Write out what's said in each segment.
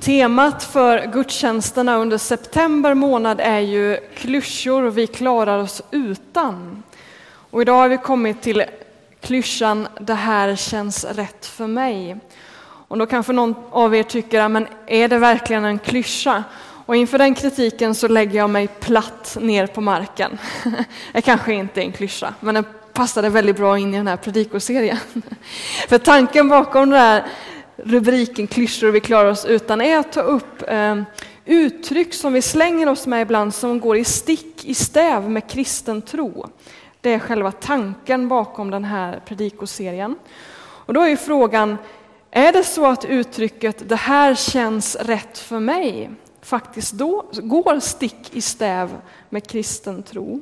Temat för gudstjänsterna under september månad är ju klyschor vi klarar oss utan. Och idag har vi kommit till klyschan ”det här känns rätt för mig”. Och då kanske någon av er tycker, men är det verkligen en klyscha? Och inför den kritiken så lägger jag mig platt ner på marken. Det kanske inte är en klyscha, men den passade väldigt bra in i den här predikoserien. För tanken bakom det här rubriken klyschor vi klarar oss utan är att ta upp eh, uttryck som vi slänger oss med ibland som går i stick i stäv med kristen tro. Det är själva tanken bakom den här predikoserien. Och då är frågan, är det så att uttrycket ”det här känns rätt för mig” faktiskt då går stick i stäv med kristen tro?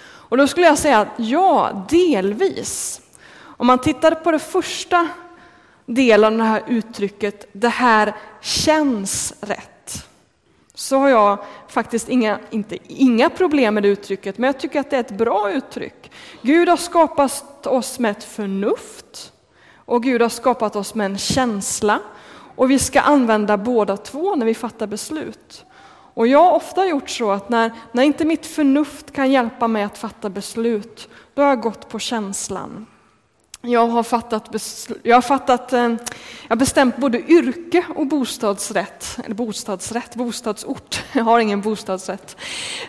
Och då skulle jag säga att ja, delvis. Om man tittar på det första del av det här uttrycket, det här känns rätt, så har jag faktiskt inga, inte inga problem med det uttrycket, men jag tycker att det är ett bra uttryck. Gud har skapat oss med ett förnuft och Gud har skapat oss med en känsla och vi ska använda båda två när vi fattar beslut. Och jag har ofta gjort så att när, när inte mitt förnuft kan hjälpa mig att fatta beslut, då har jag gått på känslan. Jag har fattat, jag har fattat, eh, jag har bestämt både yrke och bostadsrätt, eller bostadsrätt, bostadsort, jag har ingen bostadsrätt.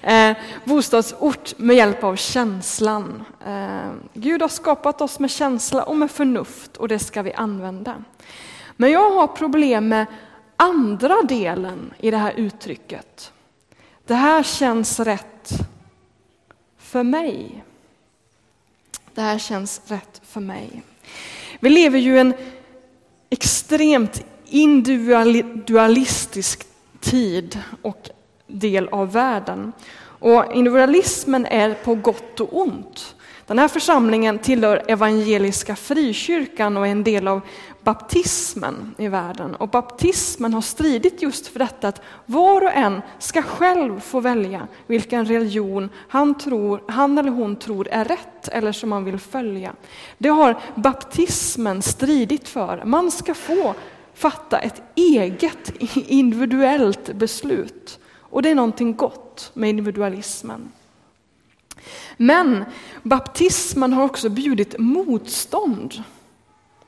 Eh, bostadsort med hjälp av känslan. Eh, Gud har skapat oss med känsla och med förnuft och det ska vi använda. Men jag har problem med andra delen i det här uttrycket. Det här känns rätt för mig. Det här känns rätt för mig. Vi lever ju i en extremt individualistisk tid och del av världen. Och individualismen är på gott och ont. Den här församlingen tillhör Evangeliska Frikyrkan och är en del av baptismen i världen. Och baptismen har stridit just för detta att var och en ska själv få välja vilken religion han, tror, han eller hon tror är rätt eller som man vill följa. Det har baptismen stridit för. Man ska få fatta ett eget individuellt beslut. Och det är någonting gott med individualismen. Men baptismen har också bjudit motstånd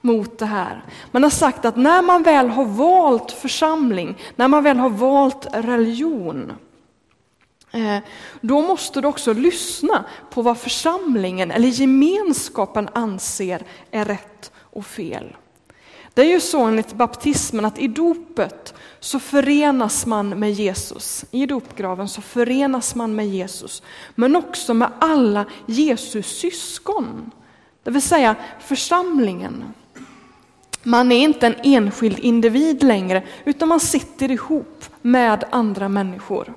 mot det här. Man har sagt att när man väl har valt församling, när man väl har valt religion, eh, då måste du också lyssna på vad församlingen eller gemenskapen anser är rätt och fel. Det är ju så enligt baptismen att i dopet så förenas man med Jesus. I dopgraven så förenas man med Jesus, men också med alla Jesus syskon. Det vill säga församlingen. Man är inte en enskild individ längre, utan man sitter ihop med andra människor.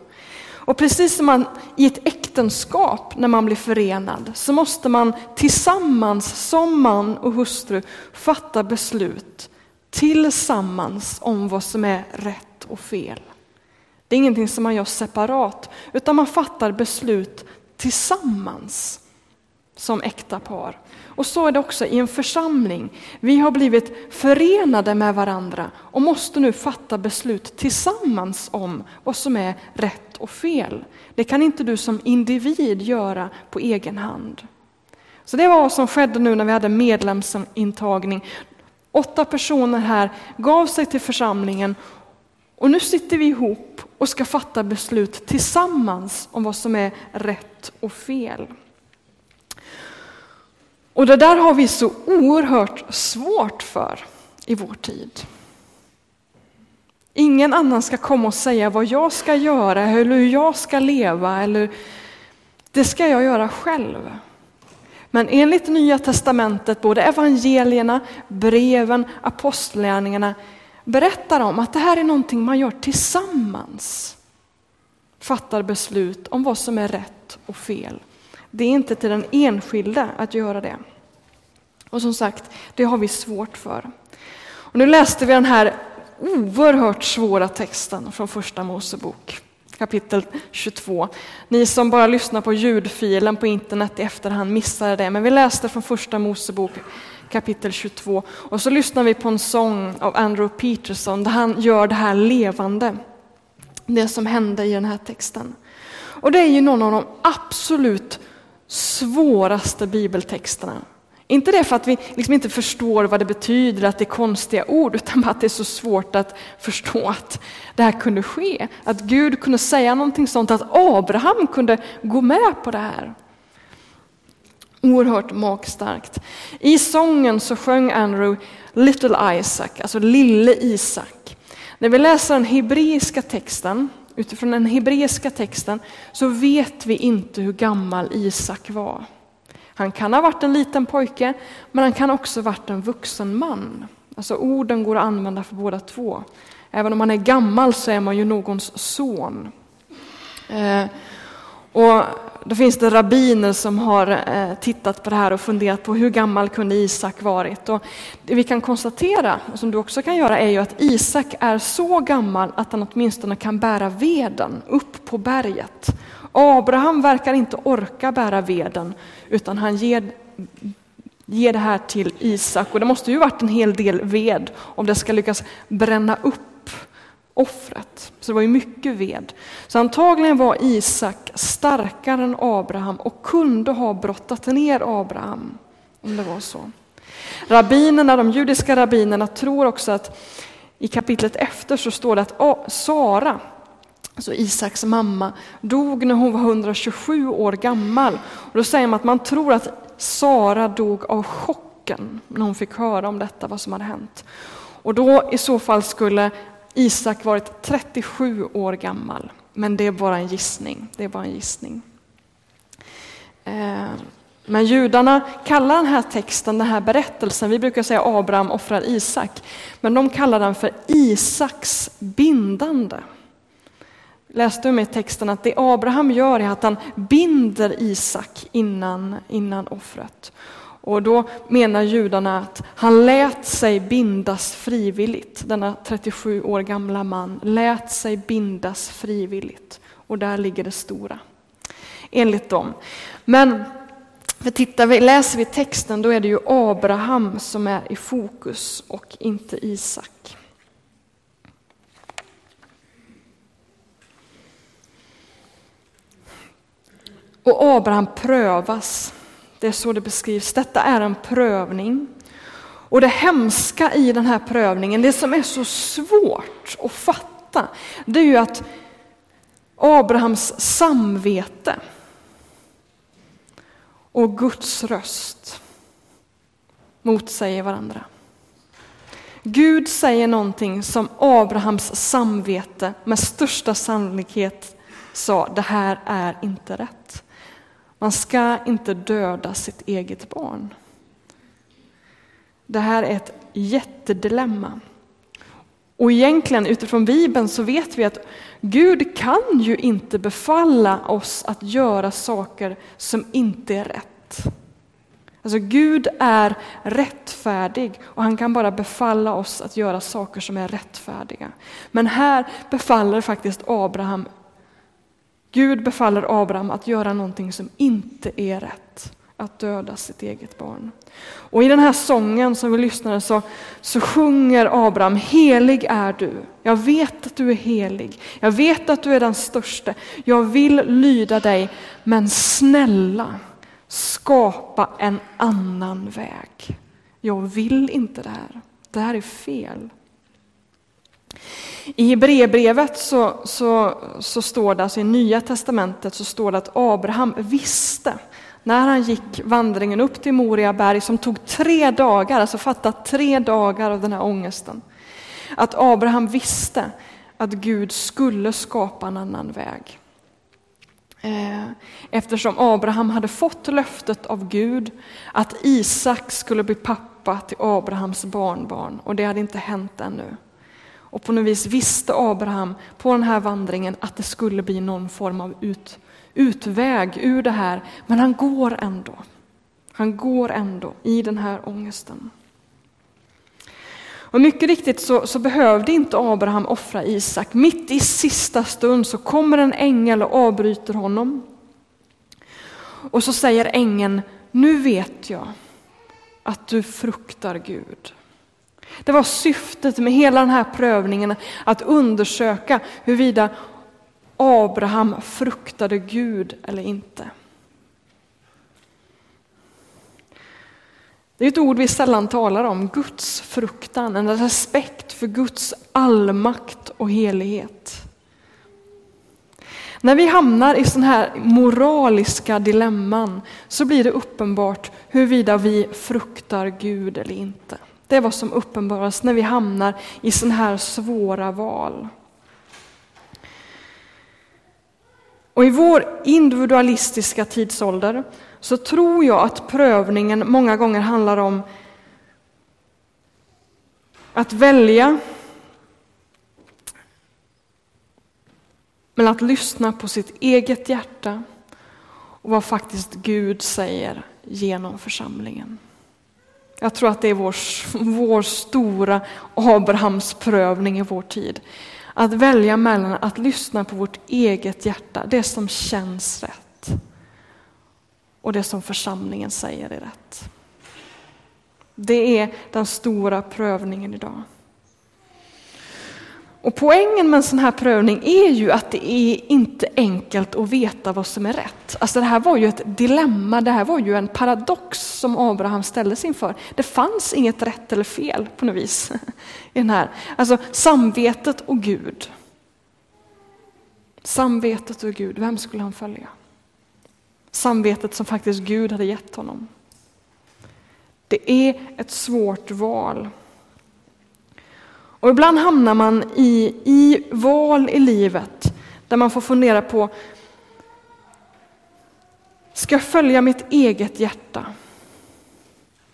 Och precis som man i ett äktenskap, när man blir förenad, så måste man tillsammans som man och hustru fatta beslut tillsammans om vad som är rätt och fel. Det är ingenting som man gör separat, utan man fattar beslut tillsammans som äkta par. Och så är det också i en församling. Vi har blivit förenade med varandra och måste nu fatta beslut tillsammans om vad som är rätt och fel. Det kan inte du som individ göra på egen hand. Så det var vad som skedde nu när vi hade medlemsintagning. Åtta personer här gav sig till församlingen och nu sitter vi ihop och ska fatta beslut tillsammans om vad som är rätt och fel. Och det där har vi så oerhört svårt för i vår tid. Ingen annan ska komma och säga vad jag ska göra eller hur jag ska leva. Eller, det ska jag göra själv. Men enligt Nya testamentet, både evangelierna, breven, apostlärningarna berättar om att det här är någonting man gör tillsammans. Fattar beslut om vad som är rätt och fel. Det är inte till den enskilde att göra det. Och som sagt, det har vi svårt för. Och nu läste vi den här oerhört svåra texten från Första Mosebok, kapitel 22. Ni som bara lyssnar på ljudfilen på internet i efterhand missade det, men vi läste från Första Mosebok kapitel 22 och så lyssnar vi på en sång av Andrew Peterson där han gör det här levande. Det som hände i den här texten. Och det är ju någon av de absolut svåraste bibeltexterna. Inte det för att vi liksom inte förstår vad det betyder, att det är konstiga ord, utan bara att det är så svårt att förstå att det här kunde ske. Att Gud kunde säga någonting sånt, att Abraham kunde gå med på det här. Oerhört magstarkt. I sången så sjöng Andrew Little Isaac, alltså lille Isak. När vi läser den hebreiska texten, utifrån den hebreiska texten, så vet vi inte hur gammal Isak var. Han kan ha varit en liten pojke, men han kan också ha varit en vuxen man. Alltså orden går att använda för båda två. Även om man är gammal så är man ju någons son. Eh, och då finns det rabbiner som har eh, tittat på det här och funderat på hur gammal kunde Isak varit. Och det vi kan konstatera, och som du också kan göra, är ju att Isak är så gammal att han åtminstone kan bära veden upp på berget. Abraham verkar inte orka bära veden, utan han ger, ger det här till Isak. Och det måste ju varit en hel del ved om det ska lyckas bränna upp offret. Så det var ju mycket ved. Så antagligen var Isak starkare än Abraham och kunde ha brottat ner Abraham, om det var så. Rabbinerna, de judiska rabbinerna tror också att i kapitlet efter så står det att Sara, alltså Isaks mamma, dog när hon var 127 år gammal. Och då säger man att man tror att Sara dog av chocken när hon fick höra om detta, vad som hade hänt. Och då i så fall skulle Isak varit 37 år gammal. Men det är bara en gissning. Det är bara en gissning. Eh, men judarna kallar den här texten, den här berättelsen, vi brukar säga Abraham offrar Isak, men de kallar den för Isaks bindande. Läste du med texten att det Abraham gör är att han binder Isak innan, innan offret. Och då menar judarna att han lät sig bindas frivilligt. Denna 37 år gamla man lät sig bindas frivilligt. Och där ligger det stora, enligt dem. Men för tittar vi, läser vi texten då är det ju Abraham som är i fokus och inte Isak. Och Abraham prövas det är så det beskrivs. Detta är en prövning. Och det hemska i den här prövningen, det som är så svårt att fatta, det är ju att Abrahams samvete och Guds röst motsäger varandra. Gud säger någonting som Abrahams samvete med största sannolikhet sa, det här är inte rätt. Man ska inte döda sitt eget barn. Det här är ett jättedilemma. Och egentligen utifrån Bibeln så vet vi att Gud kan ju inte befalla oss att göra saker som inte är rätt. Alltså Gud är rättfärdig och han kan bara befalla oss att göra saker som är rättfärdiga. Men här befaller faktiskt Abraham Gud befaller Abraham att göra någonting som inte är rätt, att döda sitt eget barn. Och i den här sången som vi lyssnade så, så sjunger Abraham, helig är du. Jag vet att du är helig. Jag vet att du är den störste. Jag vill lyda dig, men snälla skapa en annan väg. Jag vill inte det här. Det här är fel. I Hebreerbrevet så, så, så står det, alltså i Nya Testamentet så står det att Abraham visste när han gick vandringen upp till Moria berg som tog tre dagar, alltså fatta tre dagar av den här ångesten. Att Abraham visste att Gud skulle skapa en annan väg. Eh, eftersom Abraham hade fått löftet av Gud att Isak skulle bli pappa till Abrahams barnbarn och det hade inte hänt ännu. Och på något vis visste Abraham på den här vandringen att det skulle bli någon form av ut, utväg ur det här. Men han går ändå. Han går ändå i den här ångesten. Och mycket riktigt så, så, behövde inte Abraham offra Isak. Mitt i sista stund så kommer en ängel och avbryter honom. Och så säger ängeln, nu vet jag att du fruktar Gud. Det var syftet med hela den här prövningen, att undersöka huruvida Abraham fruktade Gud eller inte. Det är ett ord vi sällan talar om, Guds fruktan, en respekt för Guds allmakt och helighet. När vi hamnar i sådana här moraliska dilemman så blir det uppenbart huruvida vi fruktar Gud eller inte. Det är vad som uppenbaras när vi hamnar i sådana här svåra val. Och i vår individualistiska tidsålder så tror jag att prövningen många gånger handlar om att välja men att lyssna på sitt eget hjärta och vad faktiskt Gud säger genom församlingen. Jag tror att det är vår, vår stora Abrahamsprövning i vår tid. Att välja mellan att lyssna på vårt eget hjärta, det som känns rätt, och det som församlingen säger är rätt. Det är den stora prövningen idag. Och poängen med en sån här prövning är ju att det är inte enkelt att veta vad som är rätt. Alltså det här var ju ett dilemma, det här var ju en paradox som Abraham ställdes inför. Det fanns inget rätt eller fel på något vis. I den här. Alltså samvetet och Gud. Samvetet och Gud, vem skulle han följa? Samvetet som faktiskt Gud hade gett honom. Det är ett svårt val. Och ibland hamnar man i, i val i livet där man får fundera på, ska jag följa mitt eget hjärta?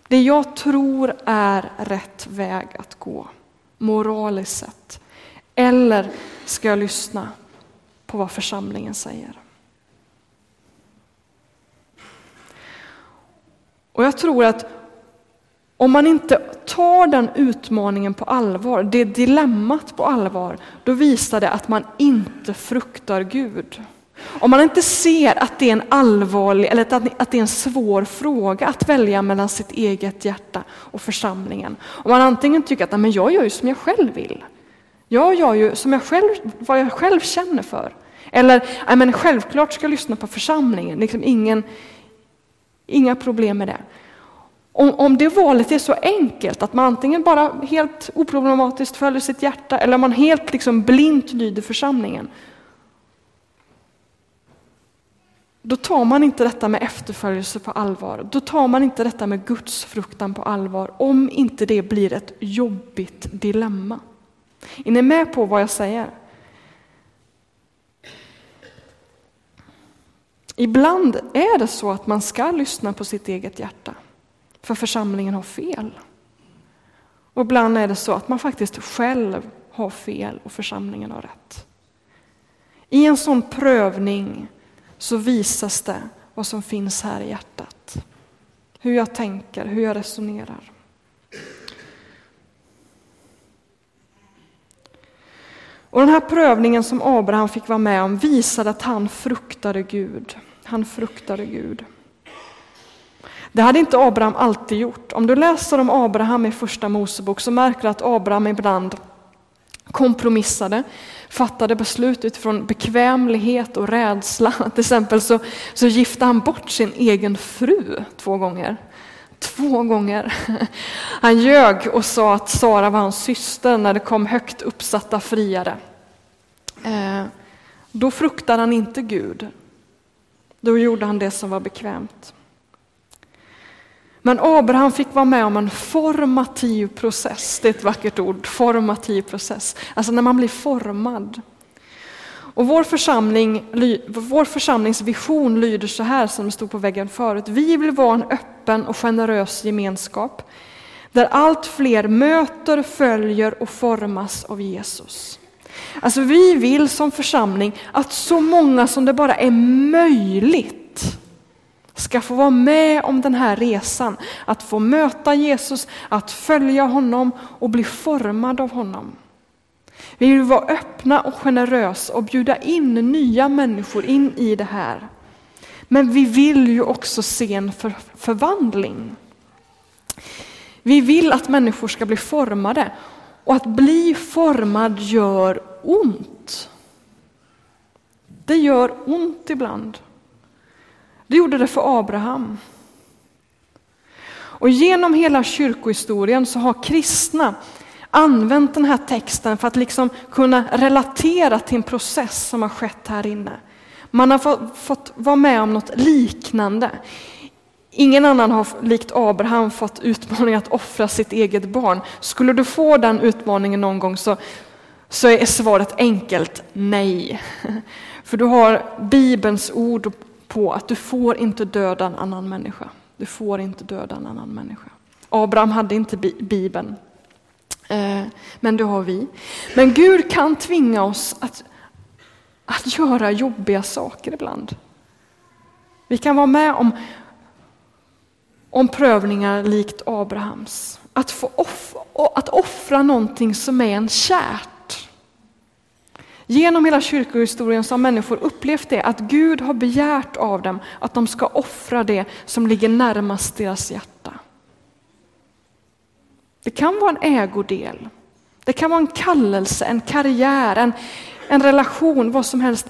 Det jag tror är rätt väg att gå, moraliskt sett. Eller ska jag lyssna på vad församlingen säger? Och jag tror att om man inte tar den utmaningen på allvar, det dilemmat på allvar, då visar det att man inte fruktar Gud. Om man inte ser att det är en allvarlig eller att det är en svår fråga att välja mellan sitt eget hjärta och församlingen. Om man antingen tycker att men jag gör ju som jag själv vill. Jag gör ju som jag själv, vad jag själv känner för. Eller men självklart ska jag lyssna på församlingen, liksom ingen, inga problem med det. Om, om det valet är så enkelt att man antingen bara helt oproblematiskt följer sitt hjärta eller man helt liksom blint lyder församlingen. Då tar man inte detta med efterföljelse på allvar. Då tar man inte detta med Guds fruktan på allvar om inte det blir ett jobbigt dilemma. Är ni med på vad jag säger? Ibland är det så att man ska lyssna på sitt eget hjärta. För församlingen har fel. Och ibland är det så att man faktiskt själv har fel och församlingen har rätt. I en sån prövning så visas det vad som finns här i hjärtat. Hur jag tänker, hur jag resonerar. Och den här prövningen som Abraham fick vara med om visade att han fruktade Gud. Han fruktade Gud. Det hade inte Abraham alltid gjort. Om du läser om Abraham i första Mosebok så märker du att Abraham ibland kompromissade, fattade beslut utifrån bekvämlighet och rädsla. Till exempel så, så gifte han bort sin egen fru två gånger. Två gånger. Han ljög och sa att Sara var hans syster när det kom högt uppsatta friare. Eh, då fruktade han inte Gud. Då gjorde han det som var bekvämt. Men Abraham fick vara med om en formativ process. Det är ett vackert ord, formativ process. Alltså när man blir formad. Och vår, församling, vår församlingsvision lyder så här som det stod på väggen förut. Vi vill vara en öppen och generös gemenskap där allt fler möter, följer och formas av Jesus. Alltså vi vill som församling att så många som det bara är möjligt ska få vara med om den här resan. Att få möta Jesus, att följa honom och bli formad av honom. Vi vill vara öppna och generösa och bjuda in nya människor in i det här. Men vi vill ju också se en för, förvandling. Vi vill att människor ska bli formade och att bli formad gör ont. Det gör ont ibland. Du gjorde det för Abraham. Och genom hela kyrkohistorien så har kristna använt den här texten för att liksom kunna relatera till en process som har skett här inne. Man har fått vara med om något liknande. Ingen annan har likt Abraham fått utmaningen att offra sitt eget barn. Skulle du få den utmaningen någon gång så, så är svaret enkelt nej. För du har Bibelns ord på att du får inte döda en annan människa. Du får inte döda en annan människa. Abraham hade inte Bibeln, eh, men det har vi. Men Gud kan tvinga oss att, att göra jobbiga saker ibland. Vi kan vara med om, om prövningar likt Abrahams. Att, få off, att offra någonting som är en kärt. Genom hela kyrkohistorien så har människor upplevt det, att Gud har begärt av dem att de ska offra det som ligger närmast deras hjärta. Det kan vara en ägodel, det kan vara en kallelse, en karriär, en, en relation, vad som helst.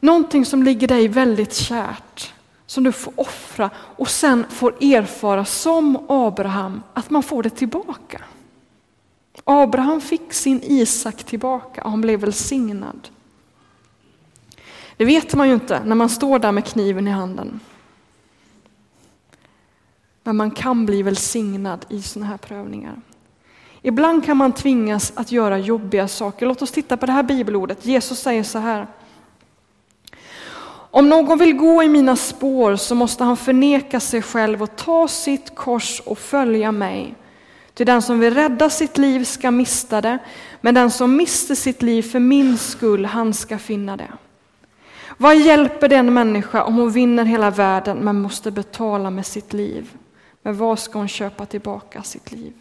Någonting som ligger dig väldigt kärt, som du får offra och sen får erfara som Abraham, att man får det tillbaka. Abraham fick sin Isak tillbaka och han blev välsignad. Det vet man ju inte när man står där med kniven i handen. Men man kan bli välsignad i sådana här prövningar. Ibland kan man tvingas att göra jobbiga saker. Låt oss titta på det här bibelordet. Jesus säger så här. Om någon vill gå i mina spår så måste han förneka sig själv och ta sitt kors och följa mig. Till den som vill rädda sitt liv ska mista det, men den som mister sitt liv för min skull, han ska finna det. Vad hjälper det en människa om hon vinner hela världen men måste betala med sitt liv? Men vad ska hon köpa tillbaka sitt liv?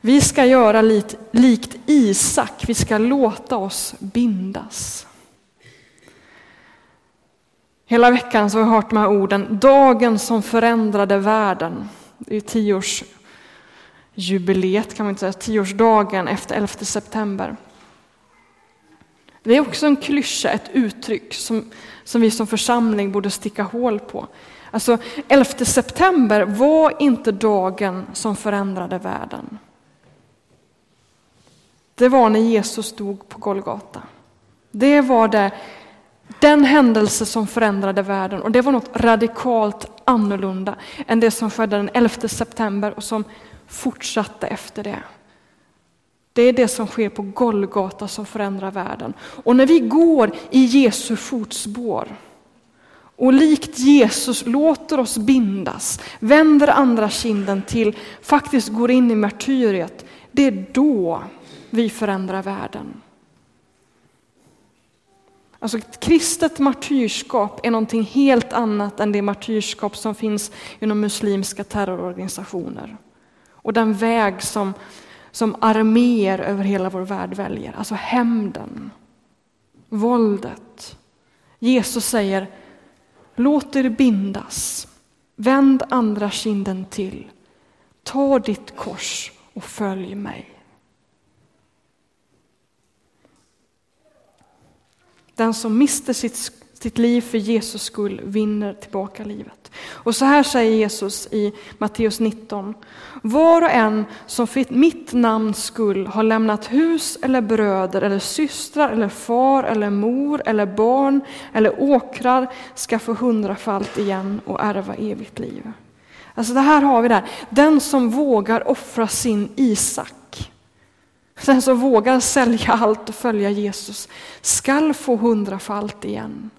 Vi ska göra likt Isak, vi ska låta oss bindas. Hela veckan så har jag hört de här orden, dagen som förändrade världen. Det är tioårsjubileet kan man inte säga, tioårsdagen efter 11 september. Det är också en klyscha, ett uttryck som, som vi som församling borde sticka hål på. Alltså 11 september var inte dagen som förändrade världen. Det var när Jesus dog på Golgata. Det var det den händelse som förändrade världen och det var något radikalt annorlunda än det som skedde den 11 september och som fortsatte efter det. Det är det som sker på Golgata som förändrar världen. Och när vi går i Jesu fotspår och likt Jesus låter oss bindas, vänder andra kinden till, faktiskt går in i martyriet, det är då vi förändrar världen. Alltså ett kristet martyrskap är någonting helt annat än det martyrskap som finns inom muslimska terrororganisationer. Och den väg som, som arméer över hela vår värld väljer, alltså hämnden, våldet. Jesus säger, låt er bindas, vänd andra kinden till, ta ditt kors och följ mig. Den som mister sitt, sitt liv för Jesus skull vinner tillbaka livet. Och så här säger Jesus i Matteus 19. Var och en som för mitt namns skull har lämnat hus eller bröder eller systrar eller far eller mor eller barn eller åkrar ska få hundrafalt igen och ärva evigt liv. Alltså det här har vi där. Den som vågar offra sin Isak den som vågar sälja allt och följa Jesus skall få hundrafalt igen.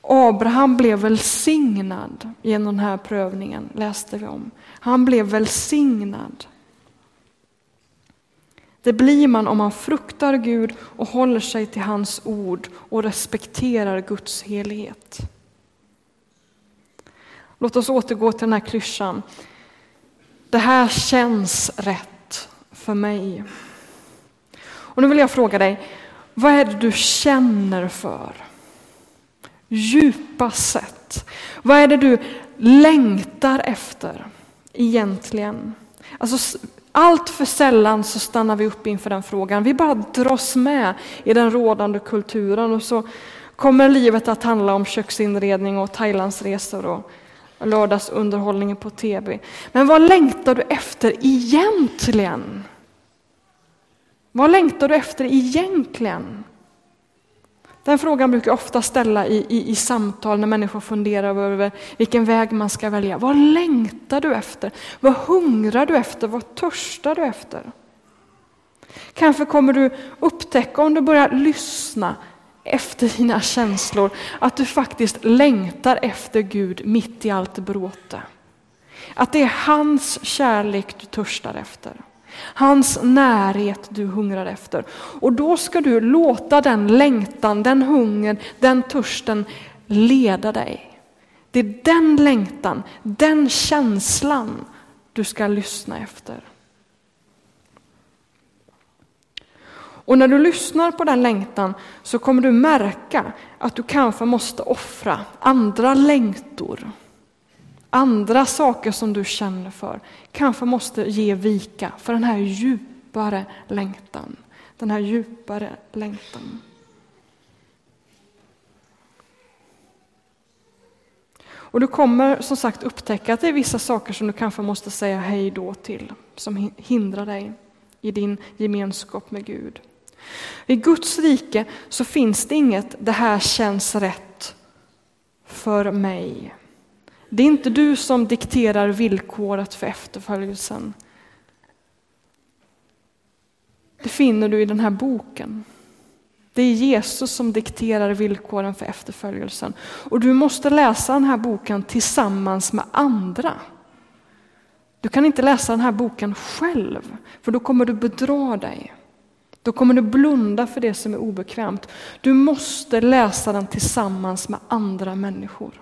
Abraham blev välsignad genom den här prövningen, läste vi om. Han blev välsignad. Det blir man om man fruktar Gud och håller sig till hans ord och respekterar Guds helighet. Låt oss återgå till den här klyschan. Det här känns rätt för mig. Och nu vill jag fråga dig, vad är det du känner för? djupa sätt? Vad är det du längtar efter egentligen? Alltså, allt för sällan så stannar vi upp inför den frågan. Vi bara dras med i den rådande kulturen och så kommer livet att handla om köksinredning och Thailandsresor och lördagsunderhållningen på tv. Men vad längtar du efter egentligen? Vad längtar du efter egentligen? Den frågan brukar jag ofta ställa i, i, i samtal när människor funderar över vilken väg man ska välja. Vad längtar du efter? Vad hungrar du efter? Vad törstar du efter? Kanske kommer du upptäcka om du börjar lyssna efter dina känslor att du faktiskt längtar efter Gud mitt i allt bråte. Att det är hans kärlek du törstar efter. Hans närhet du hungrar efter. Och då ska du låta den längtan, den hungern, den törsten leda dig. Det är den längtan, den känslan du ska lyssna efter. Och när du lyssnar på den längtan så kommer du märka att du kanske måste offra andra längtor. Andra saker som du känner för kanske måste ge vika för den här djupare längtan. Den här djupare längtan. Och du kommer som sagt upptäcka att det är vissa saker som du kanske måste säga hej då till, som hindrar dig i din gemenskap med Gud. I Guds rike så finns det inget det här känns rätt för mig. Det är inte du som dikterar villkoret för efterföljelsen. Det finner du i den här boken. Det är Jesus som dikterar villkoren för efterföljelsen. Och du måste läsa den här boken tillsammans med andra. Du kan inte läsa den här boken själv, för då kommer du bedra dig. Då kommer du blunda för det som är obekvämt. Du måste läsa den tillsammans med andra människor.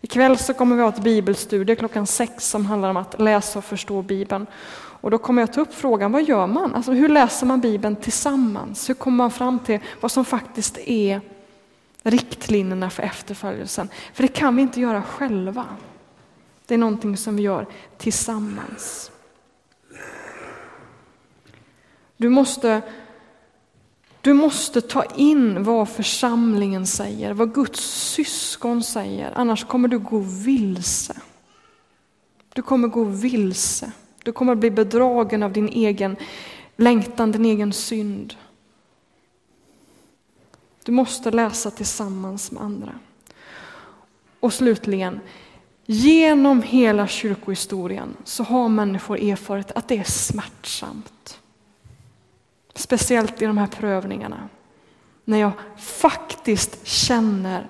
Ikväll så kommer vi ha ett bibelstudie klockan sex som handlar om att läsa och förstå Bibeln. Och då kommer jag ta upp frågan, vad gör man? Alltså, hur läser man Bibeln tillsammans? Hur kommer man fram till vad som faktiskt är riktlinjerna för efterföljelsen? För det kan vi inte göra själva. Det är någonting som vi gör tillsammans. Du måste, du måste ta in vad församlingen säger, vad Guds syskon säger, annars kommer du gå vilse. Du kommer gå vilse. Du kommer bli bedragen av din egen längtan, din egen synd. Du måste läsa tillsammans med andra. Och slutligen, genom hela kyrkohistorien så har människor erfarit att det är smärtsamt. Speciellt i de här prövningarna. När jag faktiskt känner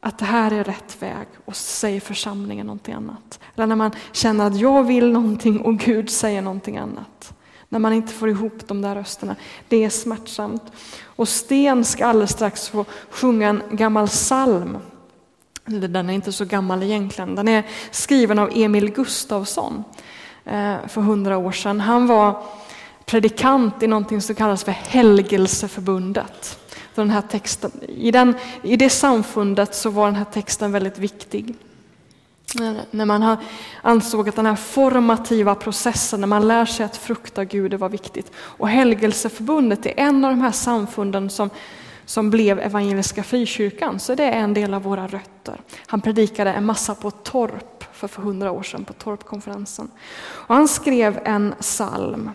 att det här är rätt väg och så säger församlingen någonting annat. Eller när man känner att jag vill någonting och Gud säger någonting annat. När man inte får ihop de där rösterna. Det är smärtsamt. Och Sten ska alldeles strax få sjunga en gammal psalm. Den är inte så gammal egentligen. Den är skriven av Emil Gustafsson eh, för hundra år sedan. Han var predikant i någonting som kallas för Helgelseförbundet. Den här texten, i, den, I det samfundet så var den här texten väldigt viktig. När man ansåg att den här formativa processen, när man lär sig att frukta Gud, det var viktigt. Och Helgelseförbundet är en av de här samfunden som, som blev Evangeliska Frikyrkan, så det är en del av våra rötter. Han predikade en massa på Torp för hundra år sedan, på Torpkonferensen. Och han skrev en psalm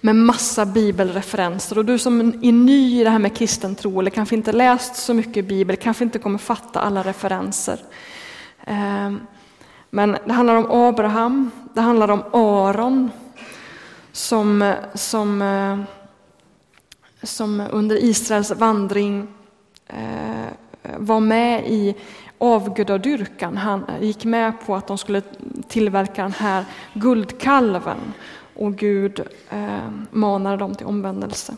med massa bibelreferenser. Och du som är ny i det här med kristen tro eller kanske inte läst så mycket bibel, kanske inte kommer fatta alla referenser. Eh, men det handlar om Abraham, det handlar om Aron som, som, eh, som under Israels vandring eh, var med i avgudadyrkan. Han gick med på att de skulle tillverka den här guldkalven och Gud eh, manade dem till omvändelse.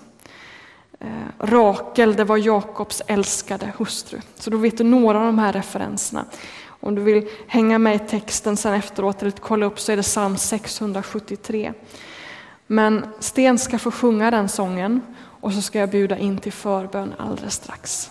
Eh, Rakel, det var Jakobs älskade hustru. Så då vet du några av de här referenserna. Om du vill hänga med i texten sen efteråt eller kolla upp så är det psalm 673. Men Sten ska få sjunga den sången och så ska jag bjuda in till förbön alldeles strax.